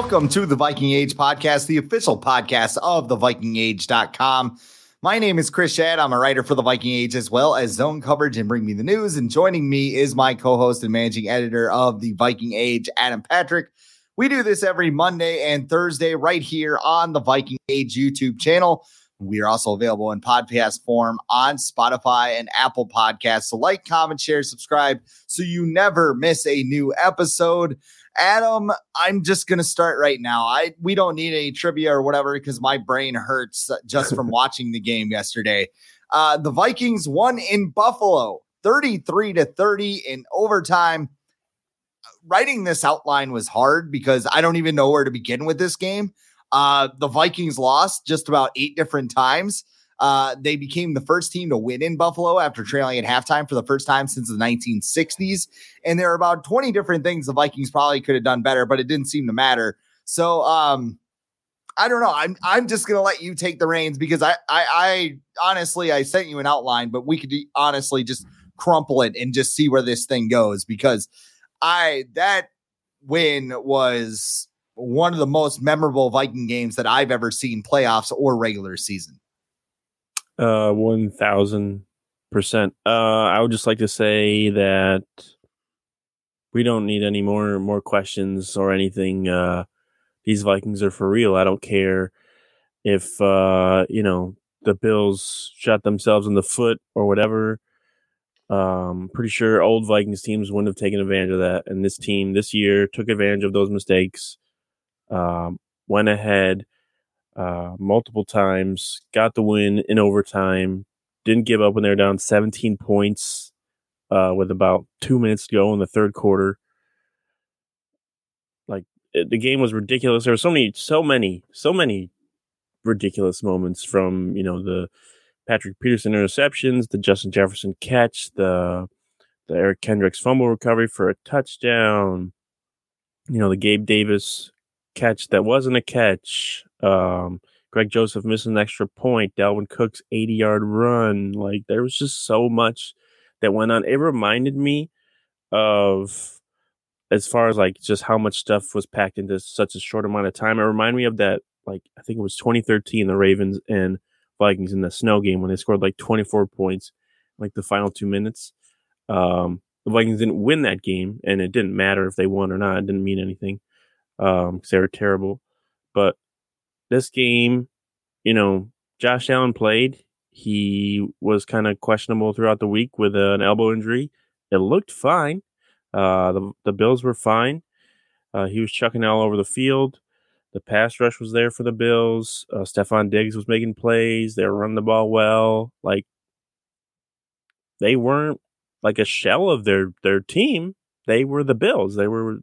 Welcome to the Viking Age podcast, the official podcast of the vikingage.com. My name is Chris Schad. I'm a writer for the Viking Age as well as zone coverage and bring me the news. And joining me is my co-host and managing editor of the Viking Age, Adam Patrick. We do this every Monday and Thursday right here on the Viking Age YouTube channel. We are also available in podcast form on Spotify and Apple Podcasts. So like, comment, share, subscribe so you never miss a new episode. Adam, I'm just gonna start right now. I we don't need any trivia or whatever because my brain hurts just from watching the game yesterday. Uh, the Vikings won in Buffalo, 33 to 30 in overtime. Writing this outline was hard because I don't even know where to begin with this game. Uh, the Vikings lost just about eight different times. Uh, they became the first team to win in Buffalo after trailing at halftime for the first time since the 1960s. And there are about 20 different things the Vikings probably could have done better, but it didn't seem to matter. So, um, I don't know. I'm I'm just gonna let you take the reins because I I, I honestly I sent you an outline, but we could honestly just crumple it and just see where this thing goes because I that win was one of the most memorable Viking games that I've ever seen playoffs or regular season. Uh, one thousand percent. Uh, I would just like to say that we don't need any more more questions or anything. Uh, these Vikings are for real. I don't care if uh, you know the Bills shot themselves in the foot or whatever. Um, pretty sure old Vikings teams wouldn't have taken advantage of that, and this team this year took advantage of those mistakes. Um, went ahead uh, multiple times, got the win in overtime, didn't give up when they were down 17 points uh, with about two minutes to go in the third quarter. Like it, the game was ridiculous. There were so many, so many, so many ridiculous moments from you know the Patrick Peterson interceptions, the Justin Jefferson catch, the the Eric Kendricks fumble recovery for a touchdown. You know the Gabe Davis catch that wasn't a catch. Um, Greg Joseph missing an extra point. Dalvin Cook's 80 yard run. Like there was just so much that went on. It reminded me of, as far as like just how much stuff was packed into such a short amount of time. It reminded me of that, like, I think it was 2013, the Ravens and Vikings in the snow game when they scored like 24 points, like the final two minutes. Um, the Vikings didn't win that game, and it didn't matter if they won or not. It didn't mean anything um, because they were terrible. But this game, you know, Josh Allen played. He was kind of questionable throughout the week with an elbow injury. It looked fine. Uh, the the Bills were fine. Uh, he was chucking all over the field. The pass rush was there for the Bills. Uh, Stefon Diggs was making plays. They were running the ball well. Like they weren't like a shell of their their team. They were the Bills. They were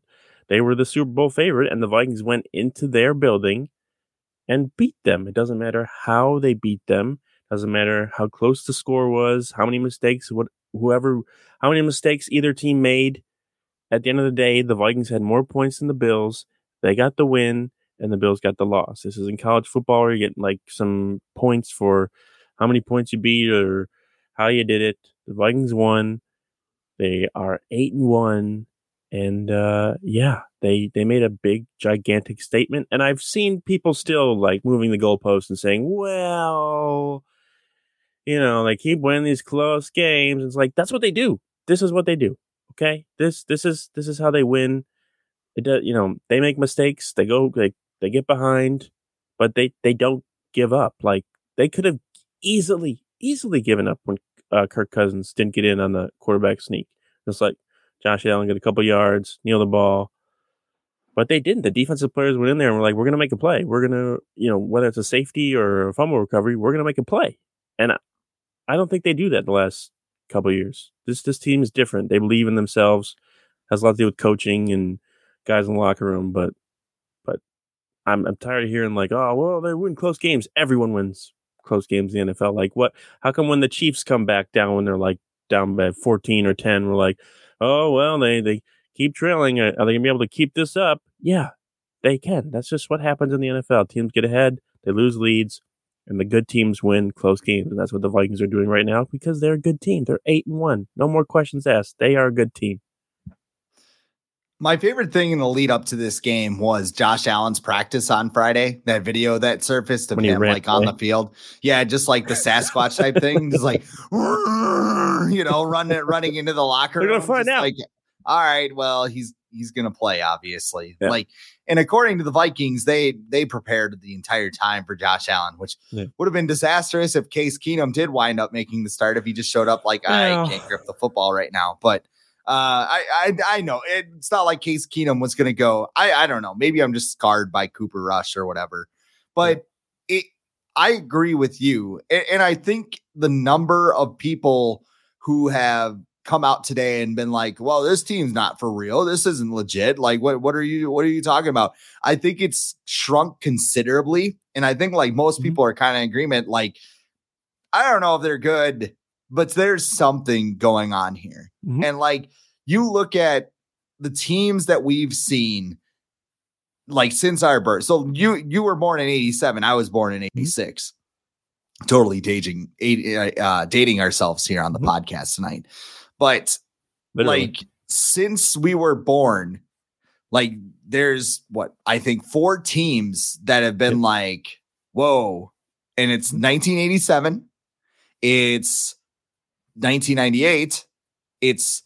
they were the Super Bowl favorite, and the Vikings went into their building and beat them. It doesn't matter how they beat them. Doesn't matter how close the score was, how many mistakes, what whoever, how many mistakes either team made. At the end of the day, the Vikings had more points than the Bills. They got the win, and the Bills got the loss. This is in college football where you get like some points for how many points you beat or how you did it. The Vikings won. They are eight and one, and uh, yeah, They they made a big gigantic statement, and I've seen people still like moving the goalposts and saying, "Well, you know, they keep winning these close games." It's like that's what they do. This is what they do. Okay, this this is this is how they win. It does, you know, they make mistakes. They go they they get behind, but they they don't give up. Like they could have easily easily given up when uh, Kirk Cousins didn't get in on the quarterback sneak. It's like Josh Allen get a couple yards, kneel the ball. But they didn't. The defensive players went in there and were like, we're going to make a play. We're going to, you know, whether it's a safety or a fumble recovery, we're going to make a play. And I, I don't think they do that the last couple years. This this team is different. They believe in themselves. Has a lot to do with coaching and guys in the locker room. But but I'm I'm tired of hearing like, oh well, they win close games. Everyone wins close games in the NFL. Like what? How come when the Chiefs come back down when they're like down by 14 or 10, we're like, oh well, they they keep trailing. Are they gonna be able to keep this up? Yeah, they can. That's just what happens in the NFL. Teams get ahead, they lose leads, and the good teams win close games. And that's what the Vikings are doing right now because they're a good team. They're eight and one. No more questions asked. They are a good team. My favorite thing in the lead up to this game was Josh Allen's practice on Friday. That video that surfaced of When him like on away. the field. Yeah, just like the Sasquatch type thing. Just like you know, running running into the locker room. gonna find out. Like, all right, well, he's he's gonna play, obviously. Yeah. Like, and according to the Vikings, they they prepared the entire time for Josh Allen, which Yeah. would have been disastrous if Case Keenum did wind up making the start if he just showed up like. I can't grip the football right now. But uh, I, I I know it's not like Case Keenum was going to go. I I don't know. Maybe I'm just scarred by Cooper Rush or whatever. But it, I agree with you, and, and I think the number of people who have come out today and been like, "Well, this team's not for real. This isn't legit." Like, what what are you what are you talking about? I think it's shrunk considerably, and I think like most Mhm. people are kind of in agreement. Like, I don't know if they're good, but there's something going on here. Mhm. And like you look at the teams that we've seen like since our birth. So you you were born in 87, I was born in 86. Totally dating uh dating ourselves here on the Mhm. podcast tonight. But Literally. like since we were born, like there's what I think four teams that have been Yep. like, whoa. And it's 1987, it's 1998, it's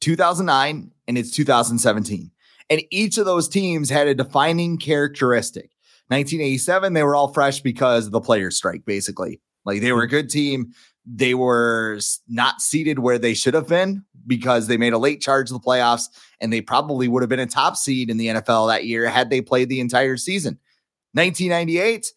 2009, and it's 2017. And each of those teams had a defining characteristic. 1987, they were all fresh because of the players' strike, basically. Like they were a good team. They were not seated where they should have been because they made a late charge of the playoffs, and they probably would have been a top seed in the NFL that year had they played the entire season. 1998,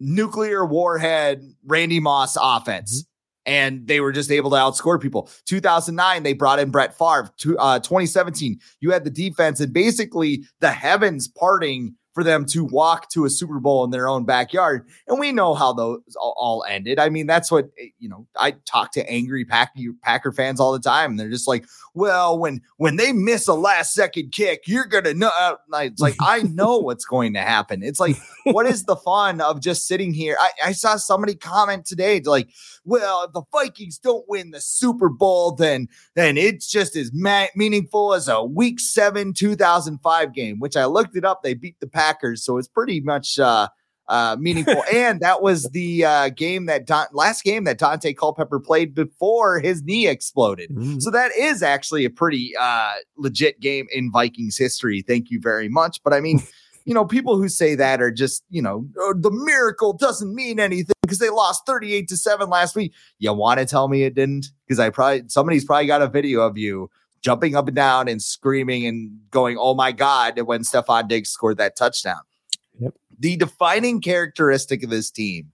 nuclear warhead, Randy Moss offense. Mm-hmm. And they were just able to outscore people. 2009, they brought in Brett Favre. Uh, 2017, you had the defense and basically the heavens parting for them to walk to a Super Bowl in their own backyard. And we know how those all, ended. I mean, that's what, eh, you know, I talk to angry Packer, Packer fans all the time. And they're just like, well, when when they miss a last second kick, you're going to know. Uh, It's like, I know what's going to happen. It's like, what is the fun of just sitting here? I, I saw somebody comment today, like, well, if the Vikings don't win the Super Bowl, then then it's just as ma- meaningful as a Week Seven 2005 game. Which I looked it up; they beat the Packers, so it's pretty much uh, uh, meaningful. and that was the uh, game that Don- last game that Daunte Culpepper played before his knee exploded. Mhm. So that is actually a pretty uh, legit game in Vikings history. Thank you very much. But I mean, you know, people who say that are just, you know, "Oh, the miracle doesn't mean anything because they lost 38 to 7 last week. You want to tell me it didn't? Because I probably somebody's probably got a video of you jumping up and down and screaming and going, oh my God, when Stefon Diggs scored that touchdown. Yep. The defining characteristic of this team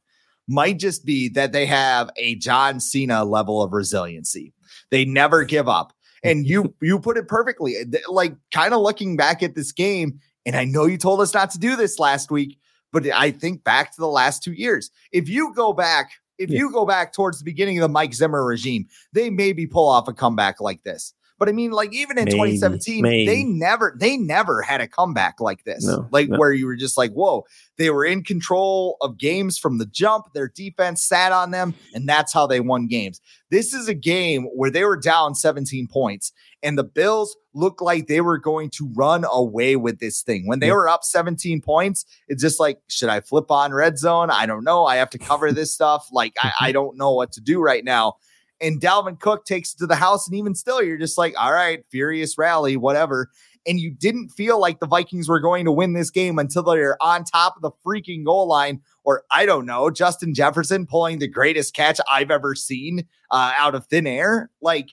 might just be that they have a John Cena level of resiliency. They never give up. And you you put it perfectly. Like kind of looking back at this game, and I know you told us not to do this last week, but I think back to the last two years. If you go back, if Yeah. you go back towards the beginning of the Mike Zimmer regime, they maybe pull off a comeback like this. But I mean, like even in Maybe, 2017, maybe. they never they never had a comeback like this. No, like no. where you were just like, whoa, they were in control of games from the jump. Their defense sat on them, and that's how they won games. This is a game where they were down 17 points, and the Bills looked like they were going to run away with this thing. When they Yeah. were up 17 points, it's just like, should I flip on red zone? I don't know. I have to cover this stuff. Like, I, I don't know what to do right now. And Dalvin Cook takes it to the house, and even still, you're just like, all right, furious rally, whatever. And you didn't feel like the Vikings were going to win this game until they're on top of the freaking goal line, or I don't know, Justin Jefferson pulling the greatest catch I've ever seen uh, out of thin air. Like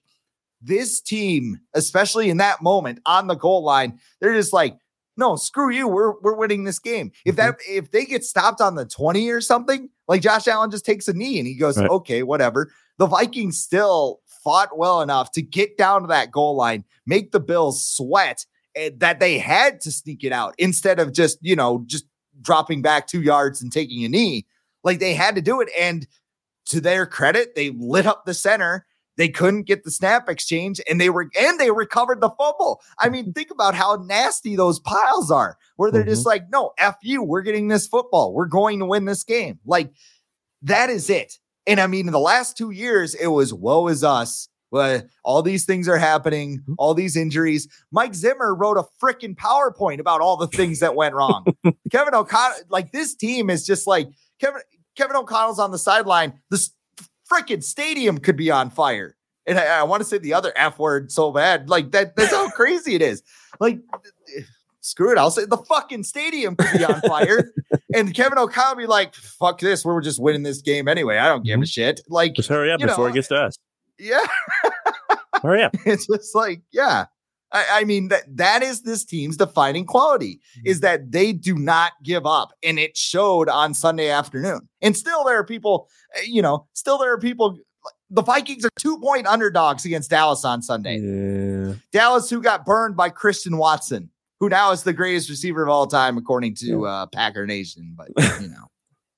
this team, especially in that moment on the goal line, they're just like, no, screw you. We're we're winning this game. If that if they get stopped on the 20 or something, like Josh Allen just takes a knee and he goes, Right. okay, whatever. The Vikings still fought well enough to get down to that goal line, make the Bills sweat and that they had to sneak it out instead of just, you know, just dropping back two yards and taking a knee. Like they had to do it. And to their credit, they lit up the center. They couldn't get the snap exchange and they were and they recovered the fumble. I mean, mm-hmm. think about how nasty those piles are, where they're just mm-hmm. like, no, F you, we're getting this football. We're going to win this game. Like that is it. And I mean, in the last two years, it was woe is us. Well, all these things are happening, mm-hmm. all these injuries. Mike Zimmer wrote a freaking PowerPoint about all the things that went wrong. Kevin O'Connell, like this team is just like Kevin Kevin O'Connell's on the sideline. This freaking stadium could be on fire. And I, I want to say the other F word so bad. Like that, that's how crazy it is. Like, screw it. I'll say the fucking stadium could be on fire. and Kevin O'Connell be like, fuck this. We're just winning this game anyway. I don't give a shit. Like, Just hurry up before know, it gets to us. yeah. Hurry up. it's just like, yeah. I, I mean that that is this team's defining quality is that they do not give up, and it showed on Sunday afternoon. And still, there are people, uh, you know, still there are people. The Vikings are two point underdogs against Dallas on Sunday. Yeah. Dallas, who got burned by Christian Watson, who now is the greatest receiver of all time according to uh, Packer Nation. But you know,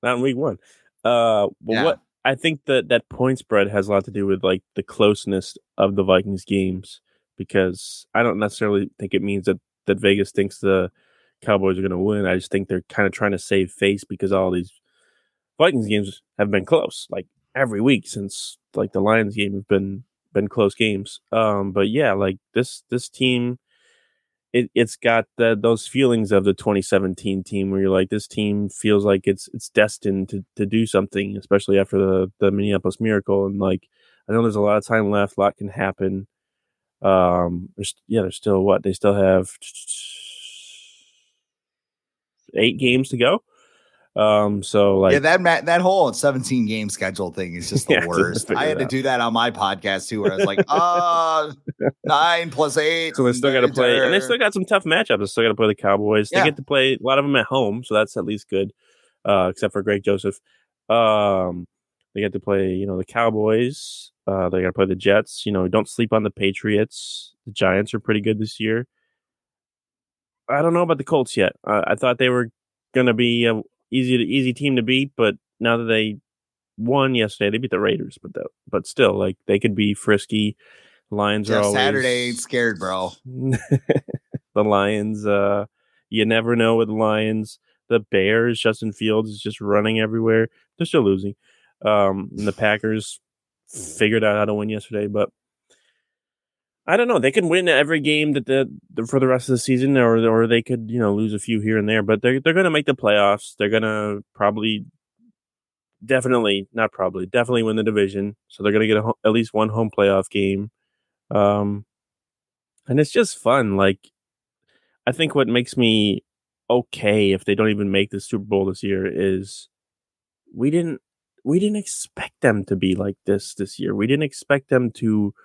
Not in week one. Uh, but Yeah. what I think that that point spread has a lot to do with like the closeness of the Vikings games because I don't necessarily think it means that that Vegas thinks the Cowboys are going to win. I just think they're kind of trying to save face because all these Vikings games have been close, like every week since like the Lions game have been been close games. Um, but yeah, like this this team, it it's got the, those feelings of the 2017 team where you're like, this team feels like it's it's destined to to do something, especially after the the Minneapolis Miracle. And like, I know there's a lot of time left, a lot can happen. Um, there's yeah, there's still what they still have eight games to go. Um, so like, yeah, that ma- that whole 17 game schedule thing is just the Yeah, worst. I had to do that on my podcast too, where I was like, uh, nine plus eight. So they still got to play, and they still got some tough matchups. They still got to play the Cowboys. Yeah. They get to play a lot of them at home, so that's at least good. Uh, except for Greg Joseph, um, they get to play, you know, the Cowboys. Uh, they got to play the Jets. You know, don't sleep on the Patriots. The Giants are pretty good this year. I don't know about the Colts yet. Uh, I thought they were going to be a easy to, easy team to beat, but now that they won yesterday, they beat the Raiders. But the, but still, like they could be frisky. Lions are always Saturday ain't scared, bro. the Lions, uh, you never know with the Lions. The Bears, Justin Fields is just running everywhere. They're still losing. Um, and the Packers figured out how to win yesterday, but I don't know. They could win every game that the, the for the rest of the season, or or they could you know lose a few here and there. But they're they're going to make the playoffs. They're going to probably, definitely not probably, definitely win the division. So they're going to get a, at least one home playoff game. Um, and it's just fun. Like, I think what makes me okay if they don't even make the Super Bowl this year is we didn't we didn't expect them to be like this this year. We didn't expect them to.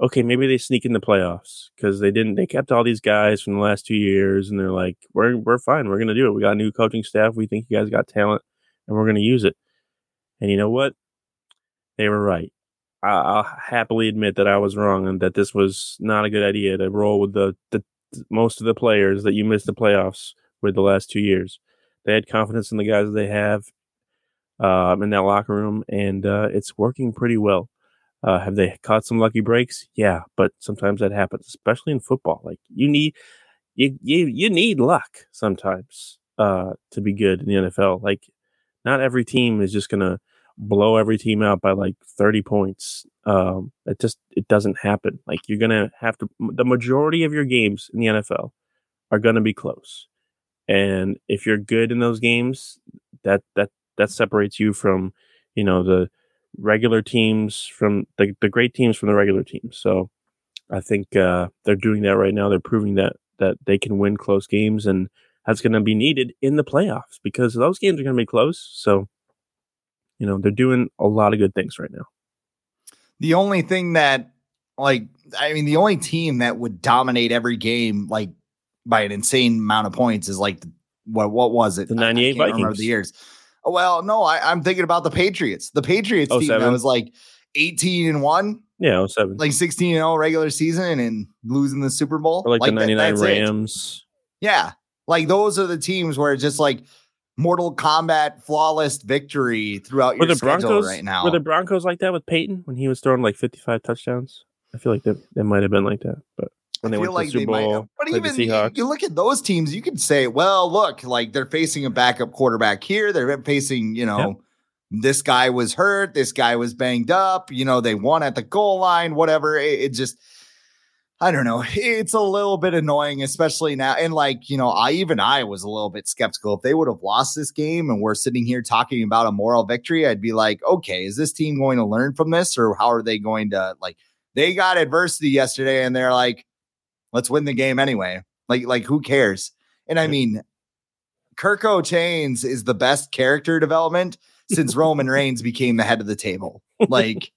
Okay, maybe they sneak in the playoffs because they didn't. They kept all these guys from the last two years, and they're like, "We're we're fine. We're gonna do it. We got a new coaching staff. We think you guys got talent, and we're gonna use it." And you know what? They were right. I- I'll happily admit that I was wrong and that this was not a good idea to roll with the, the most of the players that you missed the playoffs with the last two years. They had confidence in the guys that they have um, in that locker room, and uh, it's working pretty well. Uh, have they caught some lucky breaks? Yeah, but sometimes that happens, especially in football. Like you need you you you need luck sometimes uh, to be good in the NFL. Like not every team is just gonna blow every team out by like 30 points. Um, it just it doesn't happen. Like you're gonna have to. The majority of your games in the NFL are gonna be close, and if you're good in those games, that that that separates you from you know the regular teams from the the great teams from the regular teams. So I think uh, they're doing that right now. They're proving that that they can win close games, and that's going to be needed in the playoffs because those games are going to be close. So you know, they're doing a lot of good things right now. The only thing that, like, I mean, the only team that would dominate every game, like, by an insane amount of points is like, what what was it? The 98 Vikings. The years. Well, no, I, am thinking about the Patriots. The Patriots oh team that was like 18 and 1. Yeah, 07. Like 16 and 0 regular season and losing the Super Bowl. Or like, like the 99 that, Rams. It. Yeah. Like those are the teams where it's just like Mortal Kombat flawless victory throughout were your the Broncos, right now. Were the Broncos like that with Peyton when he was throwing like 55 touchdowns? I feel like they, they might have been like that, but when they went like to the Super Bowl, but even you look at those teams, you could say, well, look, like they're facing a backup quarterback here. They're facing, you know, this guy was hurt, this guy was banged up. You know, they won at the goal line, whatever. It, it just I don't know. It's a little bit annoying, especially now. And like, you know, I even I was a little bit skeptical. If they would have lost this game and we're sitting here talking about a moral victory, I'd be like, okay, is this team going to learn from this? Or how are they going to like they got adversity yesterday and they're like, let's win the game anyway. Like, like who cares? And I mean, Kirko Chainz is the best character development since Roman Reigns became the head of the table. Like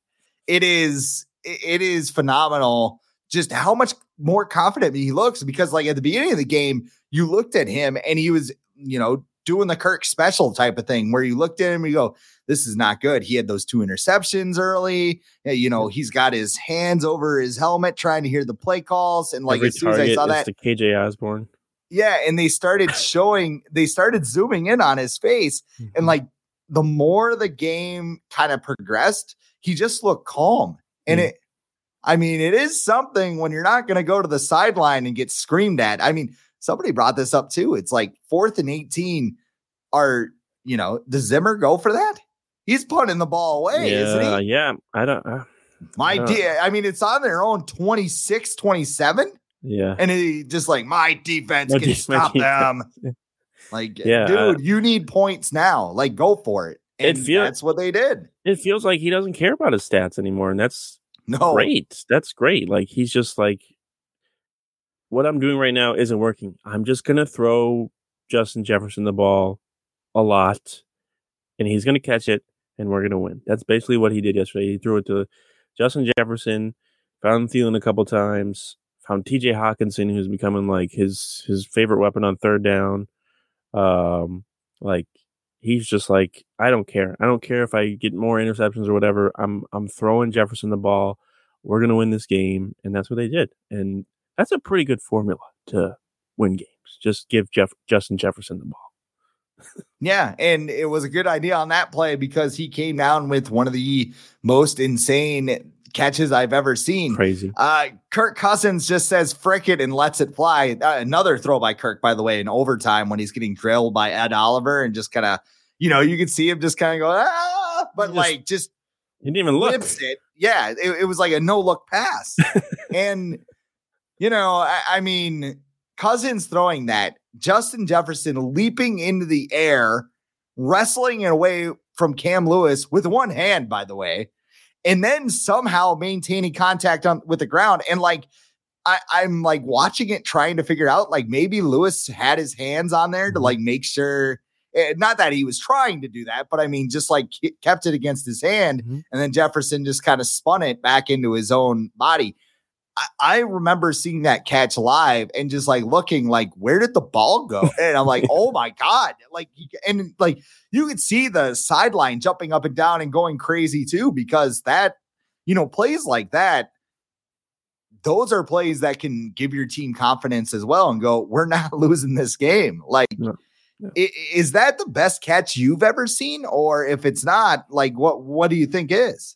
it is, it is phenomenal just how much more confident he looks because like at the beginning of the game you looked at him and he was you know doing the Kirk special type of thing where you looked at him and you go this is not good he had those two interceptions early you know he's got his hands over his helmet trying to hear the play calls and like Every as soon as I saw that the KJ Osborn yeah and they started showing they started zooming in on his face mm-hmm. and like the more the game kind of progressed he just looked calm and mm-hmm. it I mean, it is something when you're not going to go to the sideline and get screamed at. I mean, somebody brought this up too. It's like fourth and 18 are, you know, does Zimmer go for that? He's punting the ball away, yeah, isn't he? Yeah. I don't. Uh, my dear, I mean, it's on their own 26, 27. Yeah. And he just like, my defense my can de- stop them. like, yeah, dude, uh, you need points now. Like, go for it. And it feels, that's what they did. It feels like he doesn't care about his stats anymore. And that's no. Great. That's great. Like he's just like what I'm doing right now isn't working. I'm just going to throw Justin Jefferson the ball a lot and he's going to catch it and we're to win. That's basically what he did yesterday. He threw it to Justin Jefferson, found Thielen a couple times, found TJ Hockenson, who's becoming like his his favorite weapon on third down. Um like he's just like, I don't care. I don't care if I get more interceptions or whatever. I'm I'm throwing Jefferson the ball. We're gonna win this game, and that's what they did. And that's a pretty good formula to win games. Just give Jeff Justin Jefferson the ball. Yeah, and it was a good idea on that play because he came down with one of the most insane catches I've ever seen. Crazy. Uh, Kirk Cousins just says frick it and lets it fly. Uh, another throw by Kirk, by the way, in overtime when he's getting drilled by Ed Oliver and just kind of you know, you could see him just kind of go, ah, but just, like just he didn't even look. It. Yeah, it, it, was like a no look pass. and you know, I, I mean, Cousins throwing that, Justin Jefferson leaping into the air, wrestling it away from Cam Lewis with one hand, by the way, and then somehow maintaining contact on with the ground. And like I, I'm like watching it, trying to figure out like maybe Lewis had his hands on there to mm-hmm. like make sure Eh, not that he was trying to do that, but I mean, just like kept it against his hand, mm-hmm. and then Jefferson just kind of spun it back into his own body. I, I, remember seeing that catch live and just like looking like, where did the ball go? And I'm like, oh my god! Like, and like you could see the sideline jumping up and down and going crazy too, because that, you know, plays like that those are plays that can give your team confidence as well and go, we're not losing this game. Like, yeah. Is that the best catch you've ever seen, or if it's not, like what what do you think is?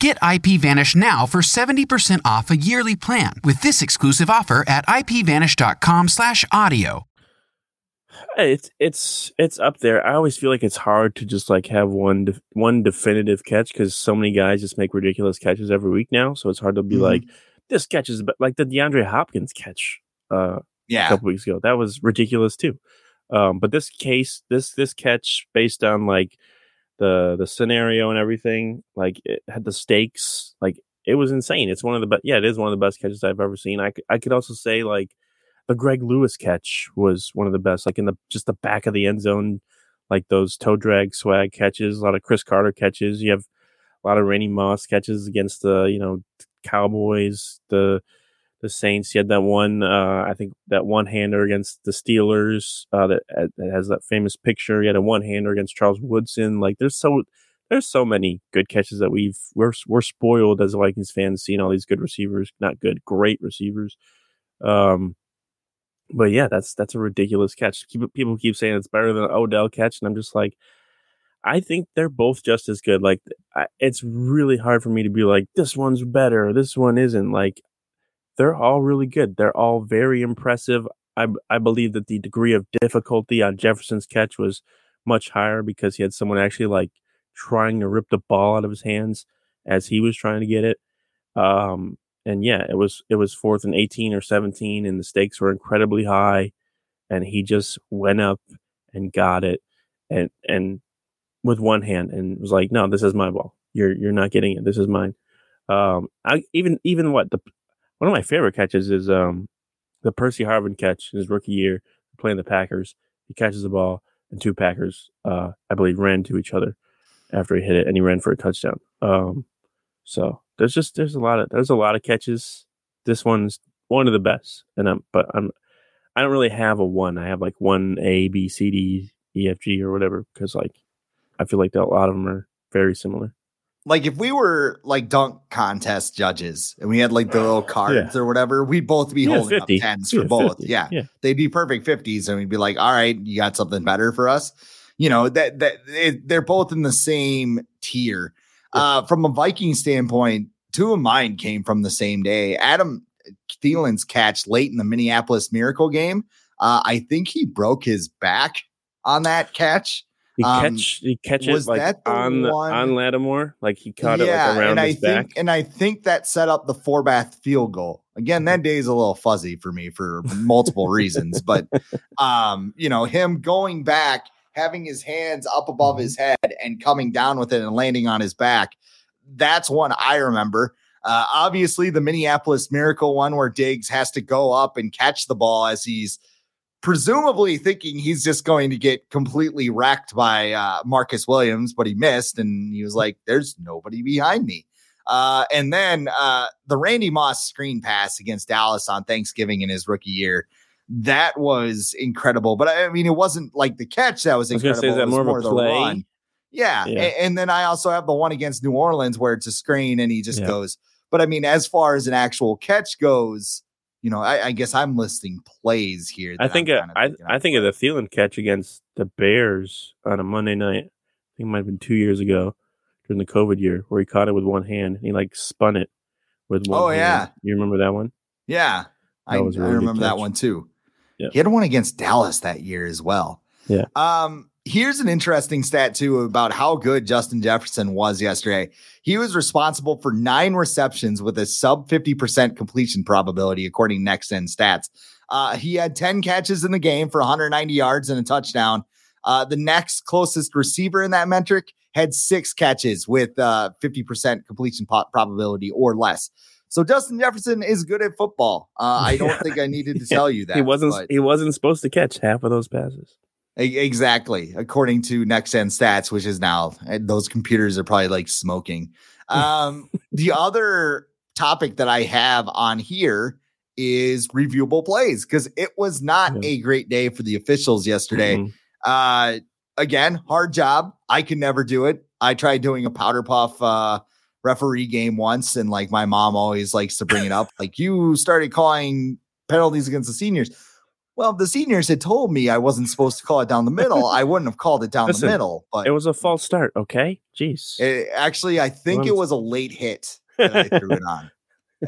Get IPVanish now for 70% off a yearly plan with this exclusive offer at ipvanish.com/audio. It's it's it's up there. I always feel like it's hard to just like have one one definitive catch because so many guys just make ridiculous catches every week now. So it's hard to be Mhm. like this catch is be-" like the DeAndre Hopkins catch uh, a couple weeks ago. That was ridiculous too. Um, but this case, this this catch based on like the the scenario and everything, like it had the stakes, like it was insane. It's one of the best. Yeah, it is one of the best catches I've ever seen. I, I could also say like the Greg Lewis catch was one of the best, like in the just the back of the end zone, like those toe drag swag catches. A lot of Cris Carter catches. You have a lot of Randy Moss catches against the you know Cowboys, the the Saints. You had that one, uh, I think that one hander against the Steelers uh, that, uh, that has that famous picture. He had a one hander against Charles Woodson. Like there's so there's so many good catches that we've we're we're spoiled as a Vikings fans seeing all these good receivers, not good, great receivers. Um, but yeah, that's that's a ridiculous catch. Keep, people keep saying it's better than Odell catch, and I'm just like, I think they're both just as good. Like, I, it's really hard for me to be like, this one's better, this one isn't. Like, they're all really good. They're all very impressive. I I believe that the degree of difficulty on Jefferson's catch was much higher because he had someone actually like trying to rip the ball out of his hands as he was trying to get it. Um, and yeah, it was it was fourth and eighteen or seventeen, and the stakes were incredibly high, and he just went up and got it, and and with one hand, and was like, "No, this is my ball. You're you're not getting it. This is mine." Um, I even even what the one of my favorite catches is um the Percy Harvin catch in his rookie year playing the Packers. He catches the ball, and two Packers, uh, I believe, ran to each other after he hit it, and he ran for a touchdown. Um, so there's just there's a lot of there's a lot of catches. This one's one of the best, and I'm but I'm I don't really have a one. I have like one A B C D E F G or whatever because like I feel like a lot of them are very similar. Like if we were like dunk contest judges and we had like the little cards or whatever, we'd both be Yeah, holding 50. up tens Yeah, for both. Yeah. yeah. They'd be perfect 50s and we'd be like, all right, you got something better for us. You know, that that it, they're both in the same tier. Uh from a Viking standpoint, two of mine came from the same day. Adam Thielen's catch late in the Minneapolis Miracle game. Uh, I think he broke his back on that catch. He Um, catch he catches like that the on one- on Lattimore, like he caught it like around and his I back. think and I think that set up the four bath field goal. Again, that day is a little fuzzy for me for multiple reasons, but um, you know, him going back, having his hands up above Mm-hmm. his head and coming down with it and landing on his back. That's one I remember. Uh, obviously, the Minneapolis Miracle one where Diggs has to go up and catch the ball as he's presumably thinking he's just going to get completely wrecked by uh, Marcus Williams, but he missed, and he was like, "There's nobody behind me." Uh, and then uh, the Randy Moss screen pass against Dallas on Thanksgiving in his rookie year. That was incredible, but I mean, it wasn't like the catch that was was incredible. say, is that was more of a the play? run. Yeah. Yeah. a- And, then I also have the one against New Orleans where it's a screen and he just Yeah. goes. But I mean, as far as an actual catch goes, you know, I, I guess I'm listing plays here. I think uh, kinda I I think of the Thielen catch against the Bears on a Monday night. I think it might have been two years ago during the COVID year where he caught it with one hand and he like spun it with one. Oh, hand. yeah. you remember that one? Yeah, I, That was really good remember that one too. Yeah. He had one against Dallas that year as well. Yeah. Um, here's an interesting stat too about how good Justin Jefferson was yesterday. He was responsible for nine receptions with a sub 50% completion probability, according to Next Gen Stats. Uh, he had 10 catches in the game for 190 yards and a touchdown. Uh, the next closest receiver in that metric had six catches with uh, 50% completion po- probability or less. So Justin Jefferson is good at football. Uh, I don't Yeah. think I needed to tell you that. he wasn't but- he wasn't supposed to catch half of those passes. Exactly, according to Next Gen Stats, which is now those computers are probably like smoking. Um, the other topic that I have on here is reviewable plays because it was not Yeah. a great day for the officials yesterday. Mhm. Uh, again, hard job. I could never do it. I tried doing a powder puff uh, referee game once, and like my mom always likes to bring it up. Like you started calling penalties against the seniors. Well, if the seniors had told me I wasn't supposed to call it down the middle, I wouldn't have called it down Listen, the middle. But It was a false start. Okay, jeez. it- actually, I think it was a late hit that I threw it on.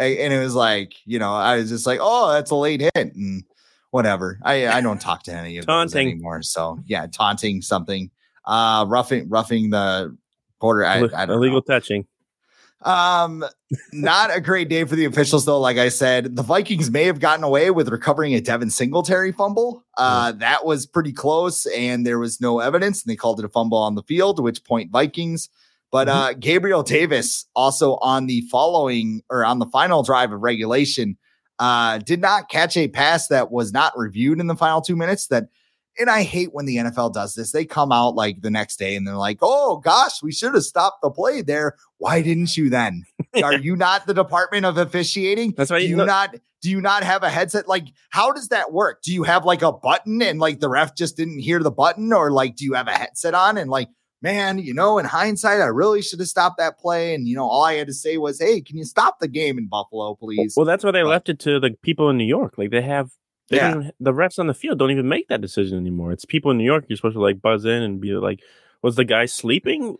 A- And it was like, you know, I was just like, oh, that's a late hit. And whatever. I, I don't talk to any of those Taunting. anymore. So yeah, taunting something. Uh roughing roughing the quarter. I, I illegal know. touching. Um, not a great day for the officials, though. Like I said, the Vikings may have gotten away with recovering a Devin Singletary fumble. Uh, that was pretty close, and there was no evidence, and they called it a fumble on the field, which point Vikings. But uh, Gabriel Davis also on the following or on the final drive of regulation uh, did not catch a pass that was not reviewed in the final two minutes. That and I hate when the NFL does this. They come out like the next day and they're like, "Oh gosh, we should have stopped the play there. Why didn't you then? Are you not the Department of Officiating? That's why do you you look- not do you not have a headset? Like, how does that work? Do you have like a button and like the ref just didn't hear the button, or like do you have a headset on and like, man, you know, in hindsight, I really should have stopped that play. And you know, all I had to say was, hey, can you stop the game in Buffalo, please? Well, that's why they But- left it to the people in New York. Like they have, they Yeah. the refs on the field don't even make that decision anymore. It's people in New York. You're supposed to like buzz in and be like, "Was the guy sleeping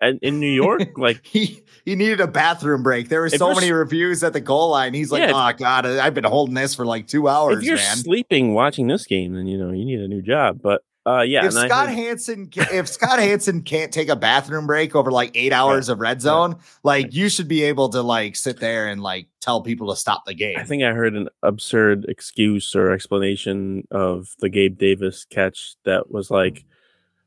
at, in New York?" like, he he needed a bathroom break. There were so many reviews at the goal line. He's like, Yeah, oh god, I've been holding this for like two hours, if you're man. sleeping watching this game, then you know you need a new job. But uh, yeah, if Scott heard- Hanson, if Scott Hanson can't take a bathroom break over like eight hours of red zone, like you should be able to like sit there and like tell people to stop the game. I think I heard an absurd excuse or explanation of the Gabe Davis catch that was like,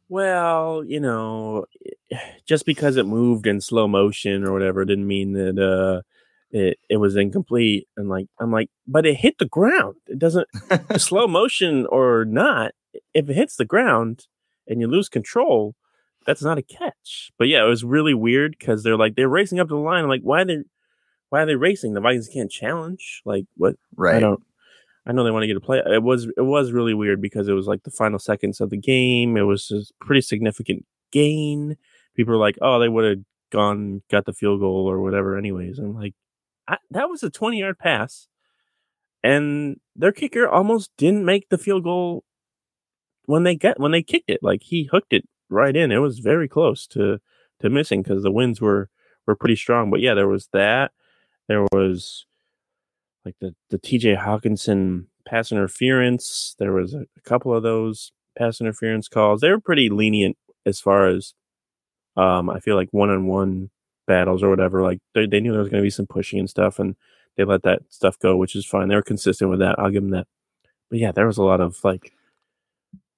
well, you know, just because it moved in slow motion or whatever didn't mean that uh it, it was incomplete. And like I'm like, but it hit the ground. It doesn't slow motion or not, if it hits the ground and you lose control, that's not a catch. But yeah, it was really weird because they're like they're racing up to the line. I'm like, why are they why are they racing? The Vikings can't challenge. Like what Right. I don't. I know they want to get a play. It was it was really weird because it was like the final seconds of the game. It was a pretty significant gain. People were like, "Oh, they would have gone got the field goal or whatever." Anyways, I'm like, I, that was a 20 yard pass, and their kicker almost didn't make the field goal when they get when they kicked it. Like he hooked it right in. It was very close to to missing because the winds were were pretty strong. But yeah, there was that. There was like the the TJ Hockenson pass interference. There was a, a couple of those pass interference calls. They were pretty lenient as far as um I feel like one on one battles or whatever. Like they they knew there was going to be some pushing and stuff, and they let that stuff go, which is fine. They were consistent with that. I'll give them that. But yeah, there was a lot of like,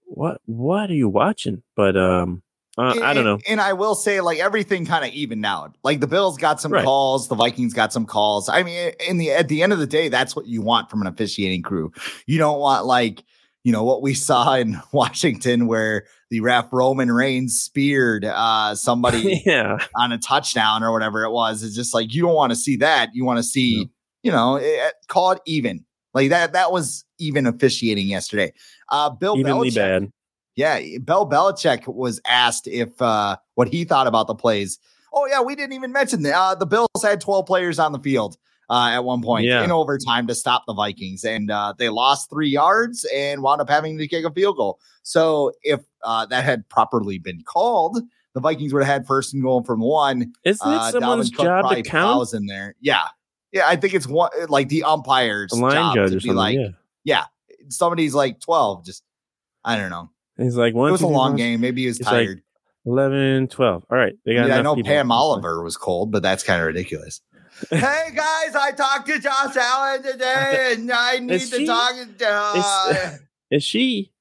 what what are you watching? But um, uh, I don't know. And, and I will say, like everything kind of evened out. Like the Bills got some Right. calls, the Vikings got some calls. I mean, in the at the end of the day, that's what you want from an officiating crew. You don't want like you know what we saw in Washington, where the ref Roman Reigns speared uh, somebody yeah, on a touchdown or whatever it was. It's just like you don't want to see that. You want to see, you know, eh, call it even. Like that. That was even officiating yesterday. Uh, Bill evenly Belichick. bad. Yeah, Bill Belichick was asked if uh, what he thought about the plays. Oh yeah, we didn't even mention that uh, the Bills had 12 players on the field uh, at one point Yeah. in overtime to stop the Vikings, and uh, they lost three yards and wound up having to kick a field goal. So if uh, that had properly been called, the Vikings would have had first and goal from one. Isn't it someone's Dalvin Cook job to probably count? plows in there. Yeah, yeah, I think it's one like the umpires A line job judge to or be something. like, yeah. somebody's like 12. Just I don't know. He's like, one, it was two, a long four, game. Maybe he was It's like, tired. 11, 12. All right. They I, got mean, I know people. Pam Oliver was cold, but that's kind of ridiculous. hey guys, I talked to Josh Allen today, and I need to talk to. Uh, Is, is she?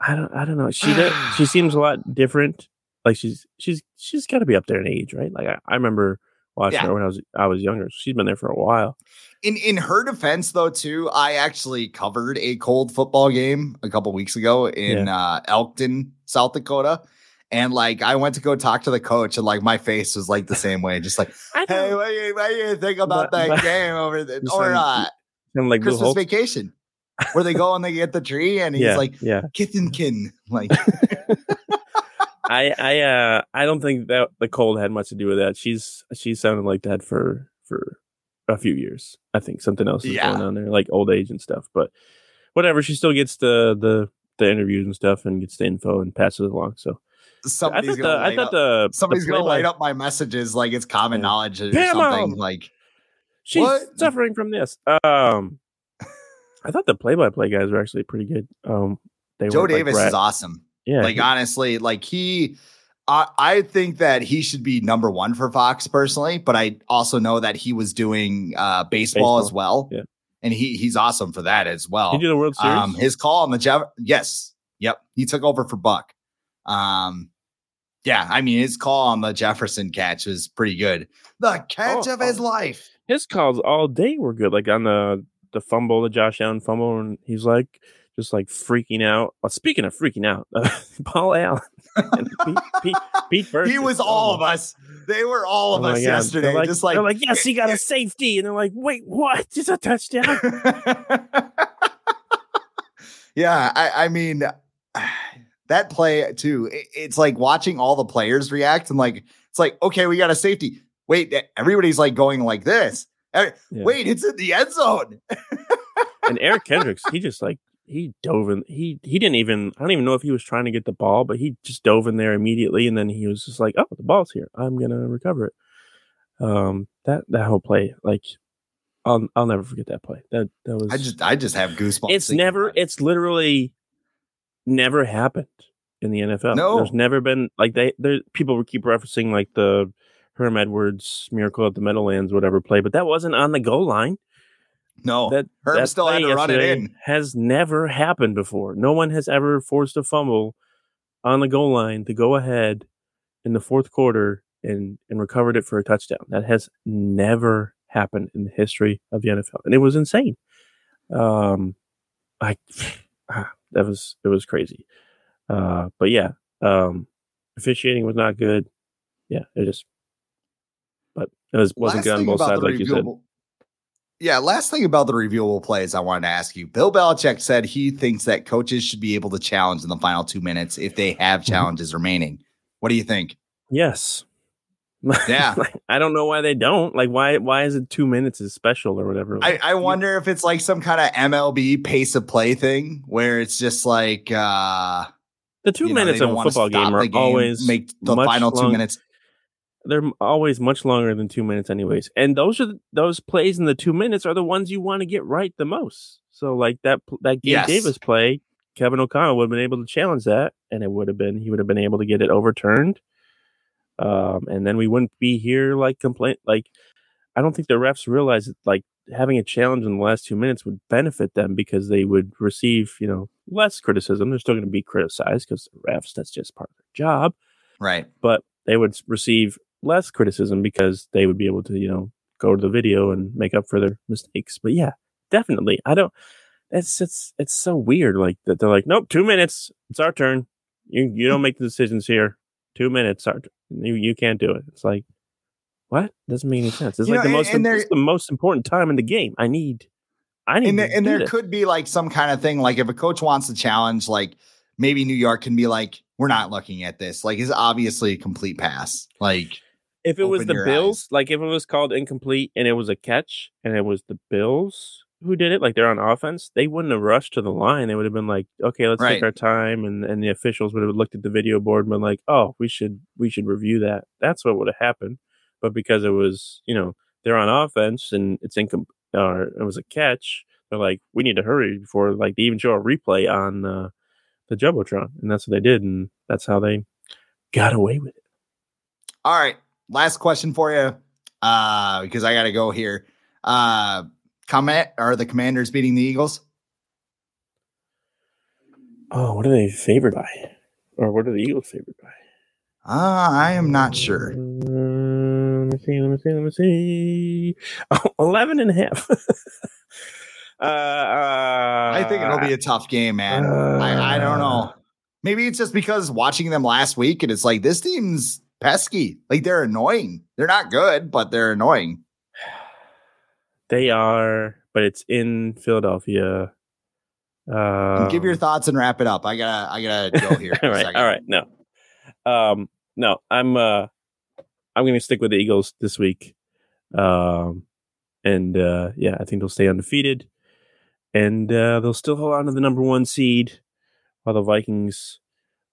I don't. I don't know. She does, she seems a lot different. Like she's she's she's got to be up there in age, right? Like I, I remember watching Yeah. her when I was I was younger. She's been there for a while. in in her defense, though, too, I actually covered a cold football game a couple weeks ago in uh, Elkton, South Dakota. And like, I went to go talk to the coach, and like, my face was like the same way, just like, "Hey, what do you, what do you think about But- that but- game over there, or like- not?" Kind of like Christmas. Vacation, where they go and they get the tree, and he's yeah, like yeah. Kithenkin, like I I uh I don't think that the cold had much to do with that. She's she sounded like that for for a few years. I think something else is Yeah. going on there, like old age and stuff. But whatever, she still gets the the the interviews and stuff and gets the info and passes it along. So I somebody's thought gonna I light thought up, the somebody's the gonna light up my messages like it's common Yeah. knowledge or Bam, something. um, Like She's What? suffering from this. Um, I thought the play-by-play guys were actually pretty good. Um, they Joe weren't, like, Davis is awesome. Yeah, like honestly, like he. I I think that he should be number one for Fox personally, but I also know that he was doing uh, baseball, as well, yeah. and he he's awesome for that as well. he did the World Series. Um, his call on the Jeff, yes, yep, he took over for Buck. Um, yeah, I mean his call on the Jefferson catch was pretty good. The catch Oh, of his oh. life. his calls all day were good. Like on the the fumble, the Josh Allen fumble, and he's like just like freaking out. Well, speaking of freaking out, Paul Allen and Pete, Pete, Pete. He was all of us. They were all of Oh us yesterday. They're like, just like, they're like, yes, he got a safety, and they're like, wait, what? It's a touchdown. yeah, I, I mean that play too. it- it's like watching all the players react and like it's like okay, we got a safety. Wait, everybody's like going like this. Yeah. Wait, it's in the end zone. and Eric Kendricks, he just like he dove in. He he didn't even. I don't even know if he was trying to get the ball, but he just dove in there immediately, and then he was just like, "Oh, the ball's here. I'm gonna recover it." Um, that that whole play, like, I'll I'll never forget that play. That that was. I just I just have goosebumps. it's never. it. It's literally never happened in the NFL. No. there's never been like they. There people keep referencing like the Herm Edwards miracle at the Meadowlands, whatever play, but that wasn't on the goal line no. that Herm that still had to run it in. Has never happened before. No one has ever forced a fumble on the goal line to go ahead in the fourth quarter and and recovered it for a touchdown. That has never happened in the history of the NFL, and it was insane. Um, I ah, that was it was crazy. Uh, but yeah, um, officiating was not good. Yeah, it just. But it was wasn't Last good on both sides, like you said. Yeah, last thing about the reviewable plays I wanted to ask you. Bill Belichick said he thinks that coaches should be able to challenge in the final two minutes if they have Mm-hmm. challenges remaining. What do you think? Yes. Yeah. I don't know why they don't. Like why why is it two minutes is special or whatever? I, Like, I wonder if it's like some kind of MLB pace of play thing where it's just like uh the two know, minutes they of a football game are the always make the final two minutes. They're always much longer than two minutes anyways. And those are the, those plays in the two minutes are the ones you want to get right the most. So like that that Gabe Yes. Davis play, Kevin O'Connell would have been able to challenge that, and it would have been he would have been able to get it overturned. Um, and then we wouldn't be here like complain like I don't think the refs realize that like having a challenge in the last two minutes would benefit them because they would receive, you know, less criticism. They're still going to be criticized because the refs, that's just part of their job Right. but they would receive less criticism because they would be able to, you know, go to the video and make up for their mistakes. But yeah, definitely. I don't. It's it's it's so weird. Like that they're like, nope, two minutes. It's our turn. You you don't make the decisions here. Two minutes. Our t- you you can't do it. It's like what doesn't make any sense. It's You like know, the most and there- it's the most important time in the game. I need. I need. And, there, and there this. could be like some kind of thing like if a coach wants to challenge like maybe New York can be like we're not looking at this. Like it's obviously a complete pass. Like if it was the Bills, eyes. like if it was called incomplete and it was a catch and it was the Bills who did it, like they're on offense, they wouldn't have rushed to the line. They would have been like, okay, let's Right. take our time, and and the officials would have looked at the video board and been like, oh, we should we should review that. That's what would have happened. But because it was, you know, they're on offense and it's incom or it was a catch, they're like, we need to hurry before like they even show a replay on uh, the jumbotron, and that's what they did, and that's how they got away with it. All right. Last question for you. Uh, because I gotta go here. Uh comment are the commanders beating the Eagles? Oh, what are they favored by? Or what are the Eagles favored by? Uh, I am not sure. Uh, let me see, let me see, let me see. Oh, 11 and a half. uh, uh, I think it'll be a tough game, man. I, I don't know. Maybe it's just because watching them last week and it's like this team's pesky. Like they're annoying. They're not good, but they're annoying. They are, but it's in Philadelphia. Uh, Give your thoughts and wrap it up. I gotta, I gotta go here. all right, all right. No, um, no, I'm uh, I'm gonna stick with the Eagles this week. Um, and uh, yeah, I think they'll stay undefeated, and uh, they'll still hold on to the number one seed, while the Vikings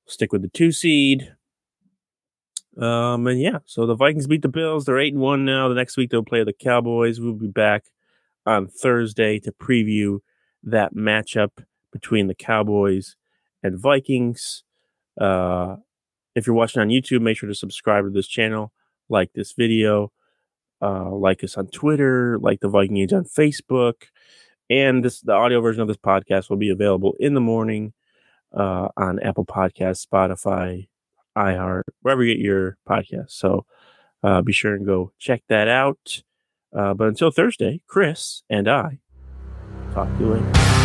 stick with the two seed. Um, and yeah, so the Vikings beat the Bills. They're eight and one now. The next week they'll play the Cowboys. We'll be back on Thursday to preview that matchup between the Cowboys and Vikings. Uh, if you're watching on YouTube, make sure to subscribe to this channel, like this video, uh, like us on Twitter, like the Viking Age on Facebook, and this the audio version of this podcast will be available in the morning uh, on Apple Podcasts, Spotify, iHeart, wherever you get your podcast. So uh, be sure and go check that out. Uh, but until Thursday, Chris and I talk to you later.